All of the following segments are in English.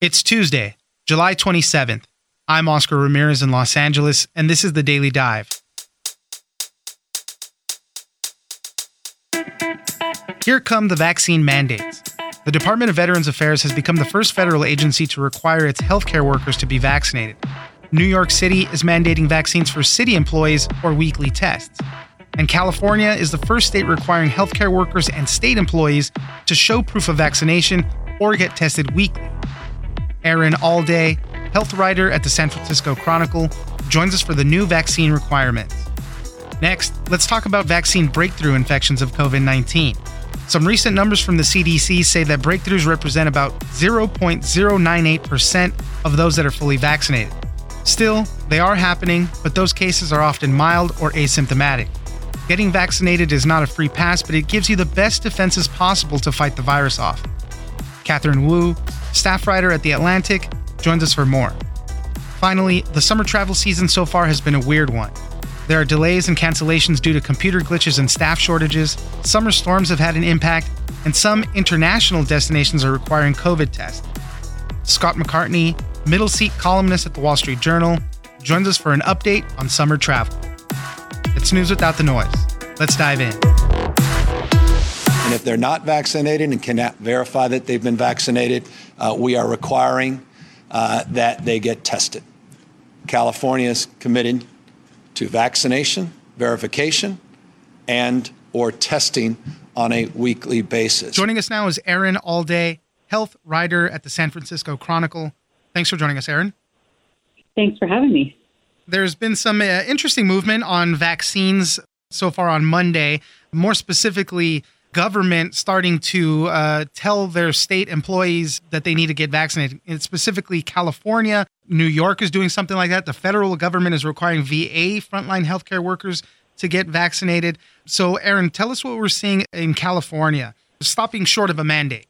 It's Tuesday, July 27th. I'm Oscar Ramirez in Los Angeles, and this is the Daily Dive. Here come the vaccine mandates. The Department of Veterans Affairs has become the first federal agency to require its healthcare workers to be vaccinated. New York City is mandating vaccines for city employees or weekly tests. And California is the first state requiring healthcare workers and state employees to show proof of vaccination or get tested weekly. Erin Allday, health writer at the San Francisco Chronicle, joins us for the new vaccine requirements. Next, let's talk about vaccine breakthrough infections of COVID 19. Some recent numbers from the CDC say that breakthroughs represent about 0.098% of those that are fully vaccinated. Still, they are happening, but those cases are often mild or asymptomatic. Getting vaccinated is not a free pass, but it gives you the best defenses possible to fight the virus off. Katherine Wu, staff writer at The Atlantic, joins us for more. Finally, the summer travel season so far has been a weird one. There are delays and cancellations due to computer glitches and staff shortages, summer storms have had an impact, and some international destinations are requiring COVID tests. Scott McCartney, middle seat columnist at the Wall Street Journal, joins us for an update on summer travel. It's news without the noise. Let's dive in. And if they're not vaccinated and cannot verify that they've been vaccinated, uh, we are requiring uh, that they get tested. California is committed to vaccination, verification, and or testing on a weekly basis. Joining us now is Erin Allday, health writer at the San Francisco Chronicle. Thanks for joining us, Erin. Thanks for having me. There's been some uh, interesting movement on vaccines so far on Monday. More specifically, government starting to uh, tell their state employees that they need to get vaccinated. It's specifically California. New York is doing something like that. The federal government is requiring VA frontline healthcare workers to get vaccinated. So, Erin, tell us what we're seeing in California, stopping short of a mandate.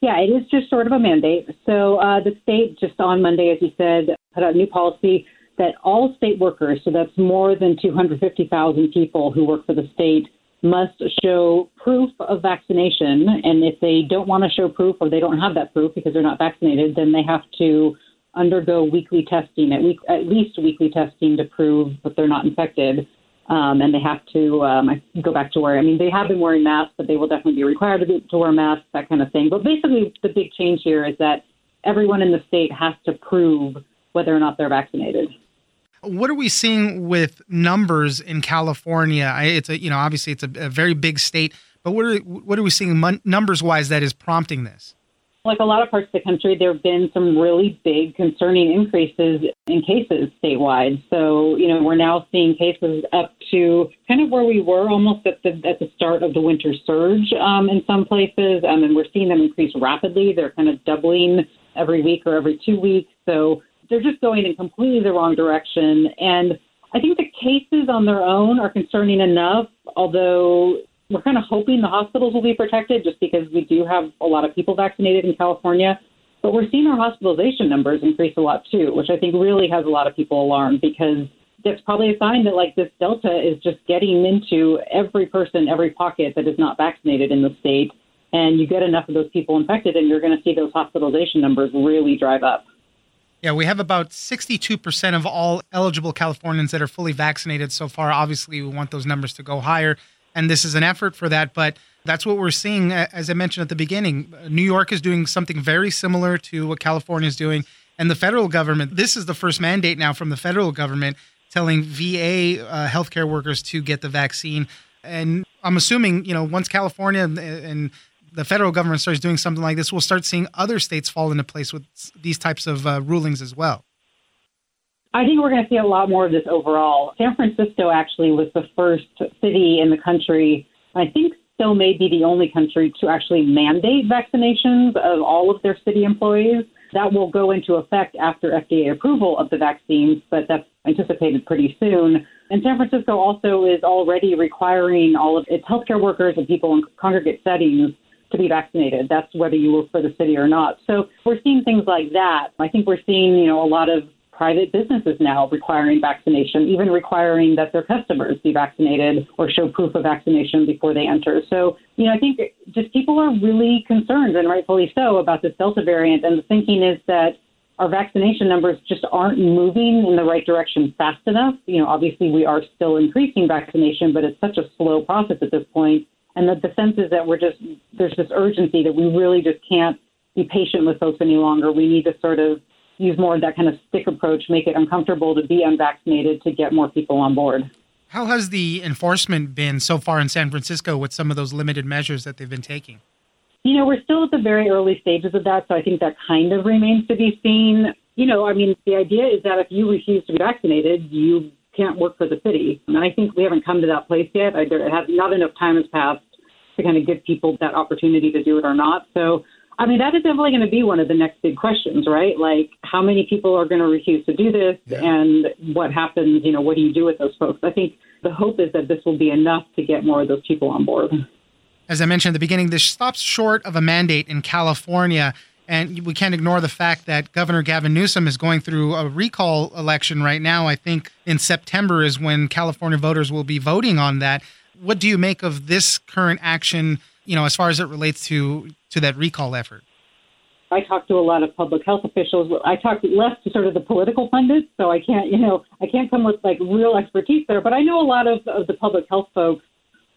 Yeah, it is just sort of a mandate. So, uh, the state just on Monday, as you said, put out a new policy that all state workers, so that's more than 250,000 people who work for the state, must show proof of vaccination. And if they don't want to show proof or they don't have that proof because they're not vaccinated, then they have to undergo weekly testing, at, week, at least weekly testing to prove that they're not infected. Um, and they have to um, go back to wear. I mean, they have been wearing masks, but they will definitely be required to, be, to wear masks, that kind of thing. But basically, the big change here is that everyone in the state has to prove whether or not they're vaccinated. What are we seeing with numbers in California? It's a you know obviously it's a, a very big state, but what are what are we seeing mon- numbers wise that is prompting this? Like a lot of parts of the country, there have been some really big concerning increases in cases statewide. So, you know, we're now seeing cases up to kind of where we were almost at the at the start of the winter surge um, in some places, um, and we're seeing them increase rapidly. They're kind of doubling every week or every two weeks. So they're just going in completely the wrong direction. And I think the cases on their own are concerning enough, although we're kind of hoping the hospitals will be protected just because we do have a lot of people vaccinated in California. But we're seeing our hospitalization numbers increase a lot too, which I think really has a lot of people alarmed because that's probably a sign that like this Delta is just getting into every person, every pocket that is not vaccinated in the state. And you get enough of those people infected, and you're going to see those hospitalization numbers really drive up. Yeah, we have about 62% of all eligible Californians that are fully vaccinated so far. Obviously, we want those numbers to go higher, and this is an effort for that. But that's what we're seeing, as I mentioned at the beginning. New York is doing something very similar to what California is doing. And the federal government, this is the first mandate now from the federal government telling VA uh, healthcare workers to get the vaccine. And I'm assuming, you know, once California and, and the federal government starts doing something like this, we'll start seeing other states fall into place with these types of uh, rulings as well. I think we're going to see a lot more of this overall. San Francisco actually was the first city in the country, I think still may be the only country to actually mandate vaccinations of all of their city employees. That will go into effect after FDA approval of the vaccines, but that's anticipated pretty soon. And San Francisco also is already requiring all of its healthcare workers and people in congregate settings to be vaccinated. That's whether you work for the city or not. So we're seeing things like that. I think we're seeing, you know, a lot of private businesses now requiring vaccination, even requiring that their customers be vaccinated or show proof of vaccination before they enter. So, you know, I think just people are really concerned, and rightfully so, about this Delta variant. And the thinking is that our vaccination numbers just aren't moving in the right direction fast enough. You know, obviously we are still increasing vaccination, but it's such a slow process at this point. And the, the sense is that we're just, there's this urgency that we really just can't be patient with folks any longer. We need to sort of use more of that kind of stick approach, make it uncomfortable to be unvaccinated to get more people on board. How has the enforcement been so far in San Francisco with some of those limited measures that they've been taking? You know, we're still at the very early stages of that, so I think that kind of remains to be seen. You know, I mean, the idea is that if you refuse to be vaccinated, you can't work for the city. And I think we haven't come to that place yet. I, there has not enough time has passed to kind of give people that opportunity to do it or not. So, I mean, that is definitely going to be one of the next big questions, right? Like, how many people are going to refuse to do this, yeah. and what happens? You know, what do you do with those folks? I think the hope is that this will be enough to get more of those people on board. As I mentioned at the beginning, this stops short of a mandate in California. And we can't ignore the fact that Governor Gavin Newsom is going through a recall election right now. I think in September is when California voters will be voting on that. What do you make of this current action, you know, as far as it relates to to that recall effort? I talk to a lot of public health officials. I talk less to sort of the political pundits, so I can't, you know, I can't come with like real expertise there. But I know a lot of, of the public health folks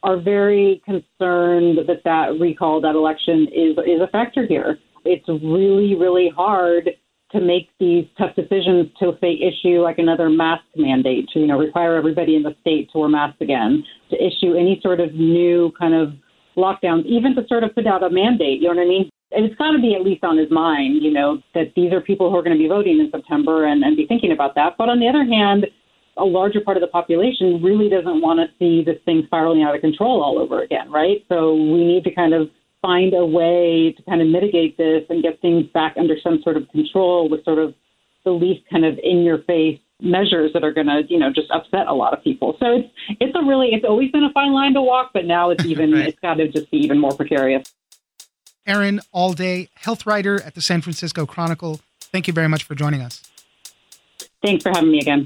are very concerned that that recall, that election is is a factor here. It's really, really hard to make these tough decisions to say issue like another mask mandate to you know require everybody in the state to wear masks again, to issue any sort of new kind of lockdowns, even to sort of put out a mandate. You know what I mean? And it's got to be at least on his mind, you know, that these are people who are going to be voting in September and, and be thinking about that. But on the other hand, a larger part of the population really doesn't want to see this thing spiraling out of control all over again, right? So we need to kind of find a way to kind of mitigate this and get things back under some sort of control with sort of the least kind of in your face measures that are going to, you know, just upset a lot of people. So it's it's a really it's always been a fine line to walk, but now it's even right. it's got to just be even more precarious. Erin Allday, health writer at the San Francisco Chronicle. Thank you very much for joining us. Thanks for having me again.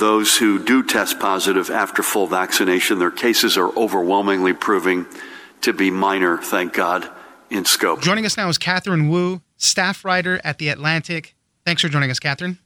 Those who do test positive after full vaccination, their cases are overwhelmingly proving to be minor, thank God, in scope. Joining us now is Katherine Wu, staff writer at The Atlantic. Thanks for joining us, Katherine.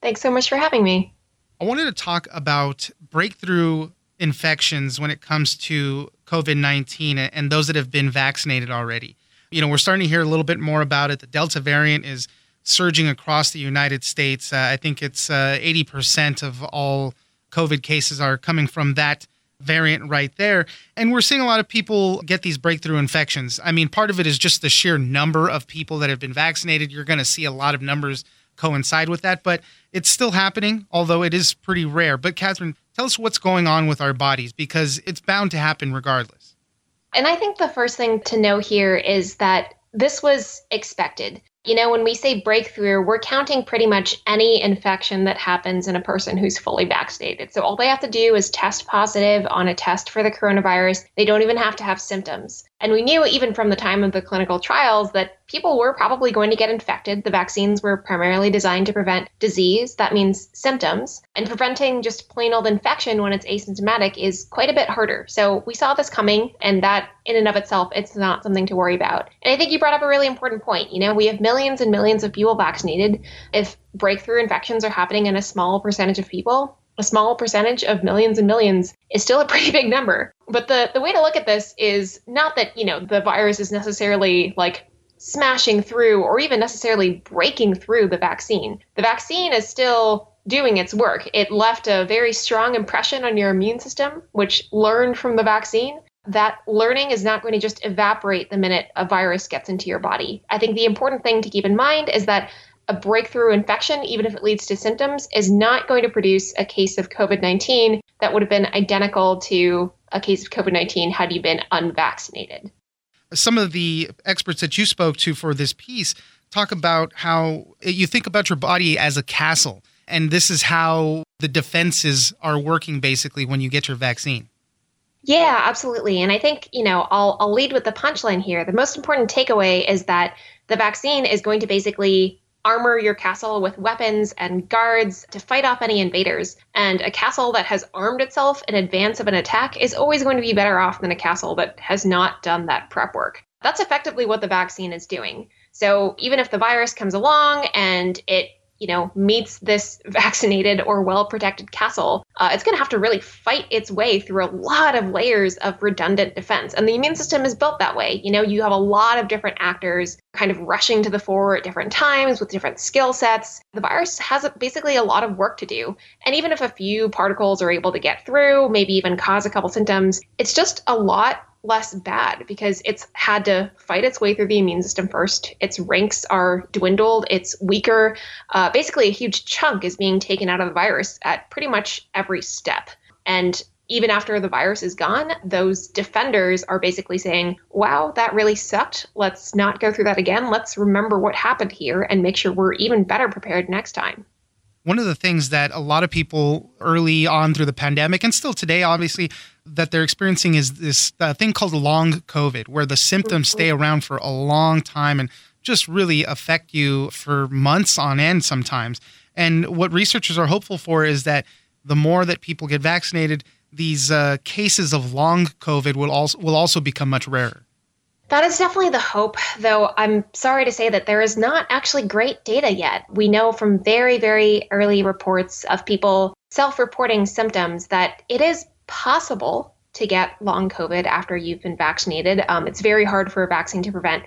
Thanks so much for having me. I wanted to talk about breakthrough infections when it comes to COVID 19 and those that have been vaccinated already. You know, we're starting to hear a little bit more about it. The Delta variant is surging across the United States. Uh, I think it's uh, 80% of all COVID cases are coming from that variant right there. And we're seeing a lot of people get these breakthrough infections. I mean, part of it is just the sheer number of people that have been vaccinated. You're going to see a lot of numbers coincide with that, but it's still happening, although it is pretty rare. But Katherine, tell us what's going on with our bodies because it's bound to happen regardless. And I think the first thing to know here is that this was expected. You know, when we say breakthrough, we're counting pretty much any infection that happens in a person who's fully vaccinated. So all they have to do is test positive on a test for the coronavirus. They don't even have to have symptoms. And we knew even from the time of the clinical trials that people were probably going to get infected. The vaccines were primarily designed to prevent disease, that means symptoms. And preventing just plain old infection when it's asymptomatic is quite a bit harder. So we saw this coming, and that in and of itself, it's not something to worry about. And I think you brought up a really important point. You know, we have millions and millions of people vaccinated. If breakthrough infections are happening in a small percentage of people, a small percentage of millions and millions is still a pretty big number. But the, the way to look at this is not that, you know, the virus is necessarily like smashing through or even necessarily breaking through the vaccine. The vaccine is still doing its work. It left a very strong impression on your immune system, which learned from the vaccine. That learning is not going to just evaporate the minute a virus gets into your body. I think the important thing to keep in mind is that a breakthrough infection, even if it leads to symptoms, is not going to produce a case of COVID 19 that would have been identical to a case of COVID 19 had you been unvaccinated. Some of the experts that you spoke to for this piece talk about how you think about your body as a castle, and this is how the defenses are working basically when you get your vaccine. Yeah, absolutely. And I think, you know, I'll, I'll lead with the punchline here. The most important takeaway is that the vaccine is going to basically armor your castle with weapons and guards to fight off any invaders. And a castle that has armed itself in advance of an attack is always going to be better off than a castle that has not done that prep work. That's effectively what the vaccine is doing. So even if the virus comes along and it you know, meets this vaccinated or well protected castle, uh, it's going to have to really fight its way through a lot of layers of redundant defense. And the immune system is built that way. You know, you have a lot of different actors kind of rushing to the fore at different times with different skill sets. The virus has basically a lot of work to do. And even if a few particles are able to get through, maybe even cause a couple symptoms, it's just a lot less bad because it's had to fight its way through the immune system first. Its ranks are dwindled, it's weaker. Uh, basically, a huge chunk is being taken out of the virus at pretty much every step. And even after the virus is gone, those defenders are basically saying, wow, that really sucked. Let's not go through that again. Let's remember what happened here and make sure we're even better prepared next time. One of the things that a lot of people early on through the pandemic and still today, obviously, that they're experiencing is this uh, thing called long COVID, where the symptoms stay around for a long time and just really affect you for months on end sometimes. And what researchers are hopeful for is that the more that people get vaccinated, these uh, cases of long COVID will also will also become much rarer. That is definitely the hope, though I'm sorry to say that there is not actually great data yet. We know from very, very early reports of people self reporting symptoms that it is possible to get long COVID after you've been vaccinated. Um, it's very hard for a vaccine to prevent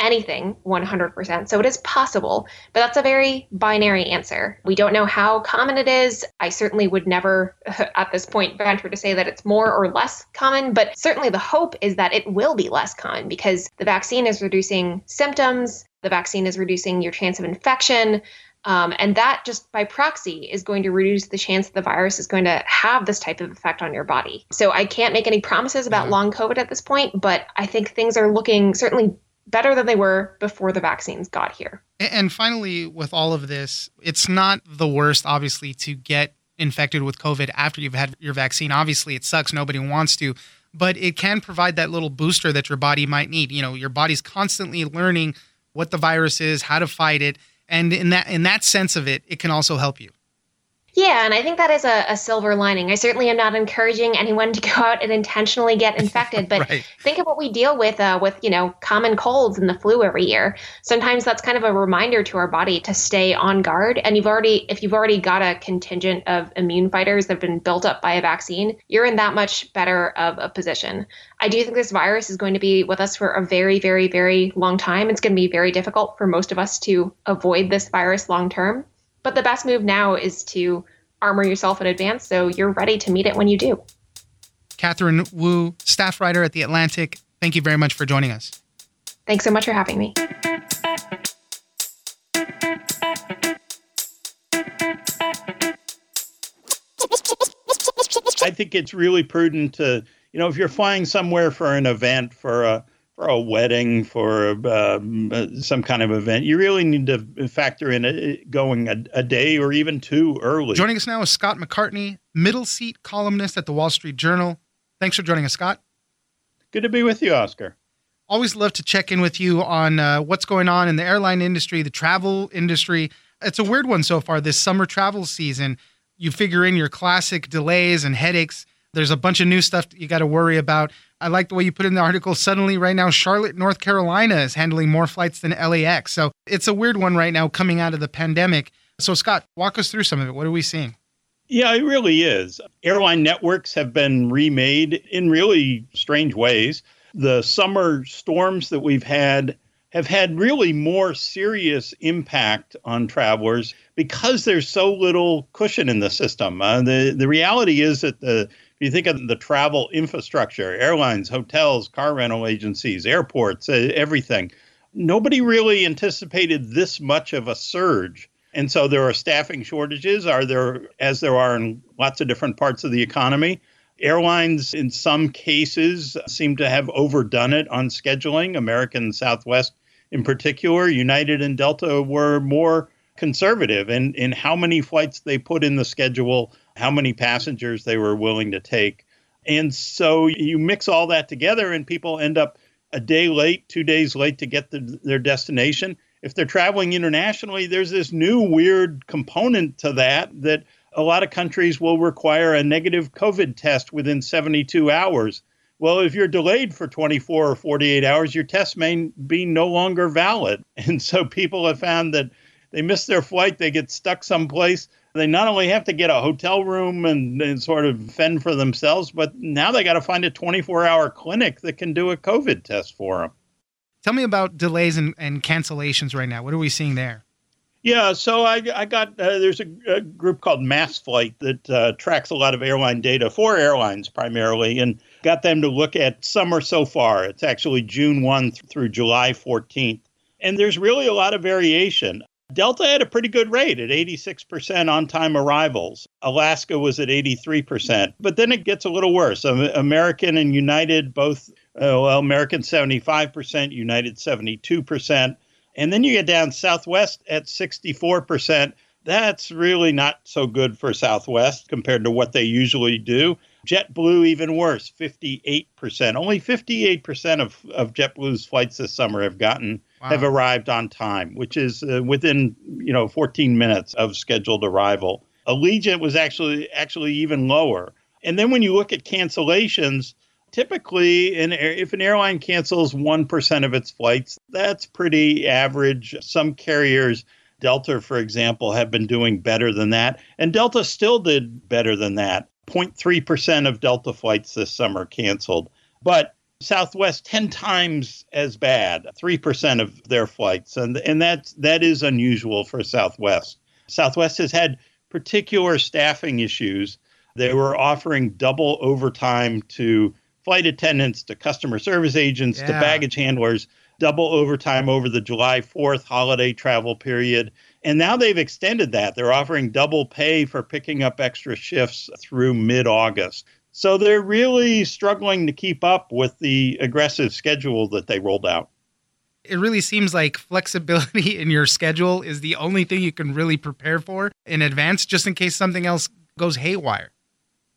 anything 100%. So it is possible, but that's a very binary answer. We don't know how common it is. I certainly would never, at this point, venture to say that it's more or less common, but certainly the hope is that it will be less common because the vaccine is reducing symptoms, the vaccine is reducing your chance of infection. Um, and that just by proxy is going to reduce the chance that the virus is going to have this type of effect on your body. So I can't make any promises about mm-hmm. long COVID at this point, but I think things are looking certainly better than they were before the vaccines got here. And finally, with all of this, it's not the worst, obviously, to get infected with COVID after you've had your vaccine. Obviously, it sucks. Nobody wants to, but it can provide that little booster that your body might need. You know, your body's constantly learning what the virus is, how to fight it and in that in that sense of it, it can also help you. Yeah, and I think that is a, a, silver lining. I certainly am not encouraging anyone to go out and intentionally get infected, but right. think of what we deal with uh, with you know common colds and the flu every year. Sometimes that's kind of a reminder to our body to stay on guard. And you've already, if you've already got a contingent of immune fighters that have been built up by a vaccine, you're in that much better of a position. I do think this virus is going to be with us for a very, very, very long time. It's going to be very difficult for most of us to avoid this virus long term. But the best move now is to armor yourself in advance so you're ready to meet it when you do. Katherine Wu, staff writer at The Atlantic, thank you very much for joining us. Thanks so much for having me. I think it's really prudent to, you know, if you're flying somewhere for an event, for a for a wedding, for um, uh, some kind of event, you really need to factor in a, going a, a, day or even two early. Joining us now is Scott McCartney, middle seat columnist at the Wall Street Journal. Thanks for joining us, Scott. Good to be with you, Oscar. Always love to check in with you on uh, what's going on in the airline industry, the travel industry. It's a weird one so far this summer travel season. You figure in your classic delays and headaches. There's a bunch of new stuff you got to worry about. I like the way you put in the article. Suddenly, right now, Charlotte, North Carolina is handling more flights than LAX. So it's a weird one right now coming out of the pandemic. So, Scott, walk us through some of it. What are we seeing? Yeah, it really is. Airline networks have been remade in really strange ways. The summer storms that we've had have had really more serious impact on travelers because there's so little cushion in the system. Uh, the the reality is that the you think of the travel infrastructure, airlines, hotels, car rental agencies, airports, uh, everything, nobody really anticipated this much of a surge. And so there are staffing shortages, are there as there are in lots of different parts of the economy. Airlines, in some cases, seem to have overdone it on scheduling. American Southwest, in particular, United and Delta were more conservative in, in how many flights they put in the schedule how many passengers they were willing to take. And so you mix all that together, and people end up a day late, two days late to get the, their destination. If they're traveling internationally, there's this new weird component to that that a lot of countries will require a negative COVID test within 72 hours. Well, if you're delayed for 24 or 48 hours, your test may be no longer valid. And so people have found that they miss their flight, they get stuck someplace. They not only have to get a hotel room and, and sort of fend for themselves, but now they got to find a 24 hour clinic that can do a COVID test for them. Tell me about delays and, and cancellations right now. What are we seeing there? Yeah, so I, I got uh, there's a, a, group called masFlight that uh, tracks a lot of airline data for airlines primarily, and got them to look at summer so far. It's actually June 1 through July 14th, and there's really a lot of variation. Delta had a pretty good rate at 86% on time arrivals. Alaska was at 83%. But then it gets a little worse. American and United both, uh, well, American 75%, United 72%. And then you get down Southwest at 64%. That's really not so good for Southwest compared to what they usually do. JetBlue, even worse, 58%. Only 58% of, of JetBlue's flights this summer have gotten wow. have arrived on time, which is uh, within you know 14 minutes of scheduled arrival. Allegiant was actually actually even lower. And then when you look at cancellations, typically an, if an airline cancels 1% of its flights, that's pretty average. Some carriers Delta, for example, have been doing better than that. And Delta still did better than that. 0.3% of Delta flights this summer canceled. But Southwest 10 times as bad, 3% of their flights. And, and that, that is unusual for Southwest. Southwest has had particular staffing issues. They were offering double overtime to flight attendants, to customer service agents, yeah. to baggage handlers, double overtime over the July 4th holiday travel period. And now they've extended that. They're offering double pay for picking up extra shifts through mid August. So they're really struggling to keep up with the aggressive schedule that they rolled out. It really seems like flexibility in your schedule is the only thing you can really prepare for in advance, just in case something else goes haywire.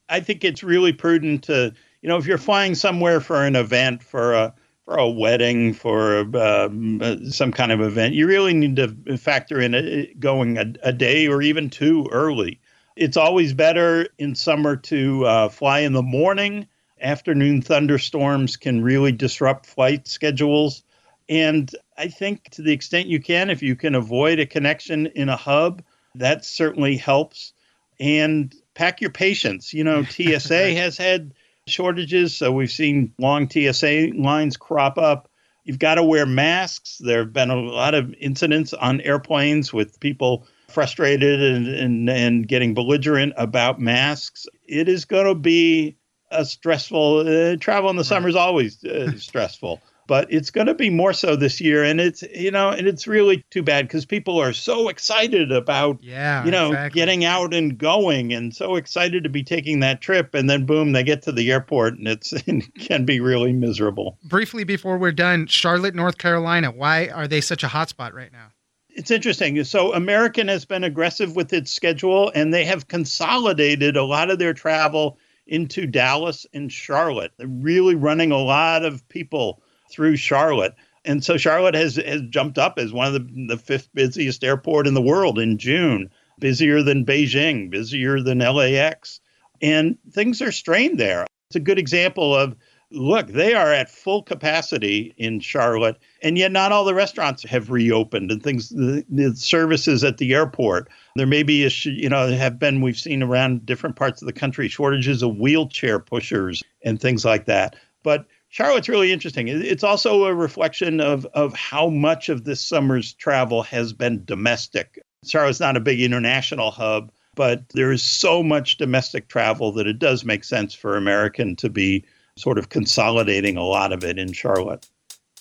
I think it's really prudent to, you know, if you're flying somewhere for an event, for a for a wedding, for um, uh, some kind of event, you really need to factor in a, going a, a day or even two early it's always better in summer to uh, fly in the morning. Afternoon thunderstorms can really disrupt flight schedules. And I think to the extent you can, if you can avoid a connection in a hub, that certainly helps. And pack your patience. You know, TSA has had shortages, so we've seen long TSA lines crop up. You've got to wear masks. There have been a lot of incidents on airplanes with people frustrated and, and, and getting belligerent about masks. It is going to be a stressful uh, travel in the right. summer is always uh, stressful but it's going to be more so this year and it's you know and it's really too bad because people are so excited about yeah you know exactly. getting out and going and so excited to be taking that trip and then boom they get to the airport and it's it can be really miserable briefly before we're done charlotte north carolina why are they such a hotspot right now it's interesting. So American has been aggressive with its schedule, and they have consolidated a lot of their travel into Dallas and Charlotte. They're really running a lot of people through Charlotte. And so Charlotte has, has jumped up as one of the, the fifth busiest airport in the world in June, busier than Beijing, busier than LAX. And things are strained there. It's a good example of look, they are at full capacity in Charlotte, and yet not all the restaurants have reopened and things, the, the services at the airport. There may be, a, you know, have been, we've seen around different parts of the country, shortages of wheelchair pushers and things like that. But Charlotte's really interesting. It's also a reflection of, of how much of this summer's travel has been domestic. Charlotte's not a big international hub, but there is so much domestic travel that it does make sense for American to be sort of consolidating a lot of it in Charlotte.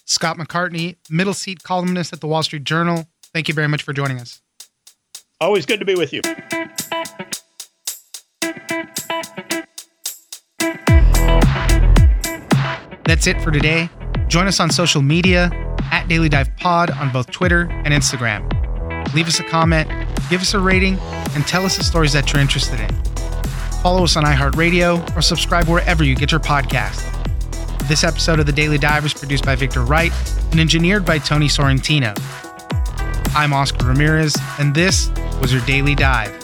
Scott McCartney, middle seat columnist at the Wall Street Journal. Thank you very much for joining us. Always good to be with you. That's it for today. Join us on social media at Daily Dive Pod on both Twitter and Instagram. Leave us a comment, give us a rating, and tell us the stories that you're interested in. Follow us on iHeartRadio or subscribe wherever you get your podcasts. This episode of The Daily Dive was produced by Victor Wright and engineered by Tony Sorrentino. I'm Oscar Ramirez, and this was your Daily Dive.